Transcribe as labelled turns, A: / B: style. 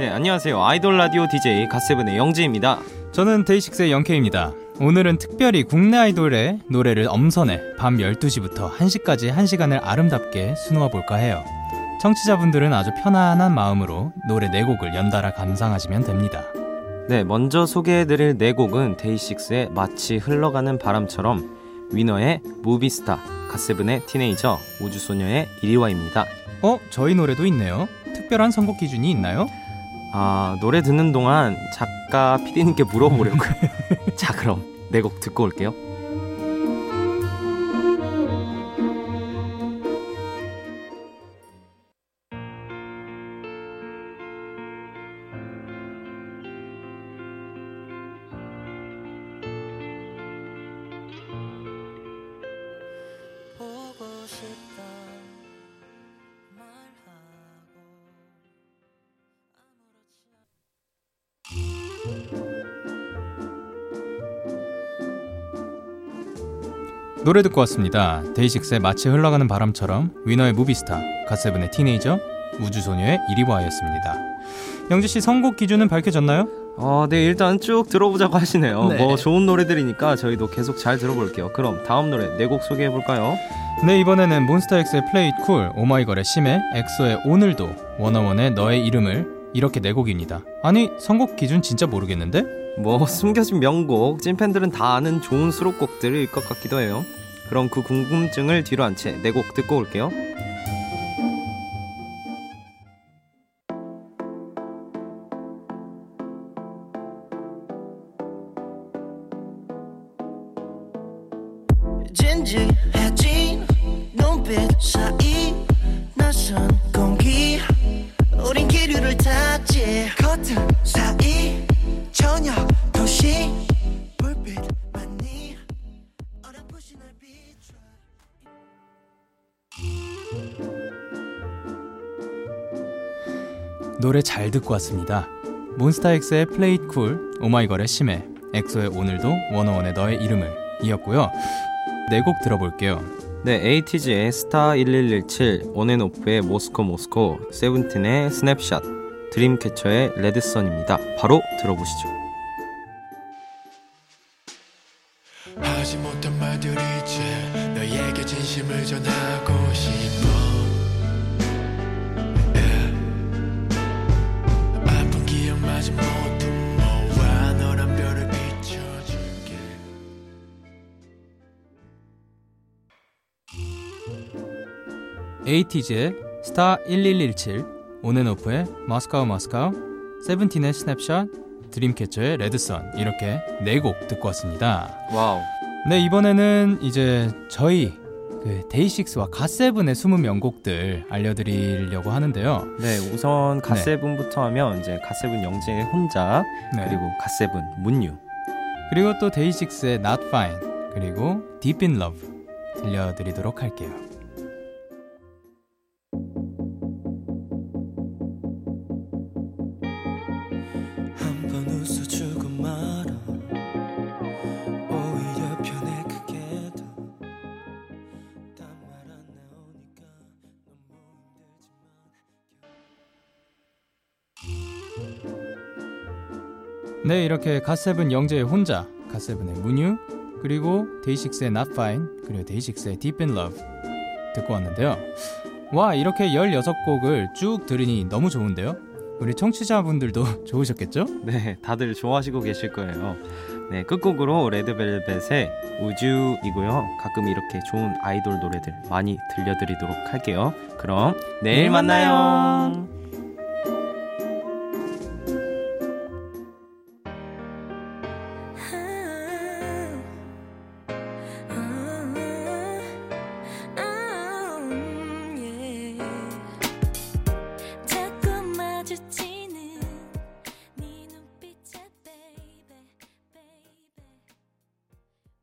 A: 네, 안녕하세요. 아이돌 라디오 DJ 갓세븐의 영재입니다.
B: 저는 데이식스의 영케이입니다. 오늘은 특별히 국내 아이돌의 노래를 엄선해 밤 12시부터 1시까지 1시간을 아름답게 수놓아 볼까 해요. 청취자분들은 아주 편안한 마음으로 노래 4곡을 연달아 감상하시면 됩니다.
A: 네, 먼저 소개해드릴 4곡은 데이식스의 마치 흘러가는 바람처럼 위너의 Movie Star, 갓세븐의 Teenager, 우주소녀의 이리와입니다.
B: 어? 저희 노래도 있네요. 특별한 선곡 기준이 있나요?
A: 아, 노래 듣는 동안 작가 PD님께 물어보려고요. 자, 그럼 4곡 듣고 올게요.
B: 노래 듣고 왔습니다. 데이식스의 마치 흘러가는 바람처럼 위너의 Movie Star, 갓세븐의 Teenager, 우주소녀의 이리와였습니다. 영재씨 선곡 기준은 밝혀졌나요?
A: 어, 네, 일단 쭉 들어보자고 하시네요.
B: 네.
A: 뭐 좋은 노래들이니까 저희도 계속 잘 들어볼게요. 그럼 다음 노래 4곡 소개해 볼까요?
B: 네 이번에는 몬스타엑스의 Play It Cool, 오마이걸의 심해, 엑소의 오늘도, 워너원의 너의 이름을 이렇게 네 곡입니다. 아니 선곡 기준 진짜 모르겠는데?
A: 뭐 숨겨진 명곡, 찐팬들은 다 아는 좋은 수록곡들일 것 같기도 해요. 그럼 그 궁금증을 뒤로 한채 4곡 듣고 올게요.
C: 진지해진 눈빛 사이 낯선
B: 노래 잘 듣고 왔습니다. 몬스타엑스의 Play It Cool, 오마이걸의 심해, 엑소의 오늘도, 워너원의 너의 이름을 이었고요. 네 곡 들어볼게요.
A: 네, 에이티즈의 스타 1117, 온앤오프의 Moscow Moscow, 세븐틴의 Snap Shoot, 드림캐쳐의 Red Sun입니다. 바로 들어보시죠.
D: 하지 못한 말들이 이제 너에게 진심을 전하고 싶어
B: 에이티즈의 스타 1117, 온앤오프의 Moscow Moscow, 세븐틴의 Snap Shoot, 드림캐쳐의 Red Sun 이렇게 네 곡 듣고 왔습니다.
A: Wow.
B: 네 이번에는 이제 저희 그 데이식스와 갓세븐의 숨은 명곡들 알려드리려고 하는데요.
A: 네, 우선 갓세븐부터 하면 이제 갓세븐 영재의 혼자,
B: 네.
A: 그리고 갓세븐 Moon U.
B: 그리고 또 데이식스의 Not Fine 그리고 Deep in Love 들려드리도록 할게요. 네 이렇게 갓세븐 영재의 혼자, 갓세븐의 문유 그리고 데이식스의 Not Fine 그리고 데이식스의 Deep in Love 듣고 왔는데요. 와 이렇게 16곡을 쭉 들으니 너무 좋은데요. 우리 청취자분들도 좋으셨겠죠?
A: 네, 다들 좋아하시고 계실 거예요. 네, 끝곡으로 레드벨벳의 우주이고요. 가끔 이렇게 좋은 아이돌 노래들 많이 들려드리도록 할게요. 그럼 내일.
B: 만나요.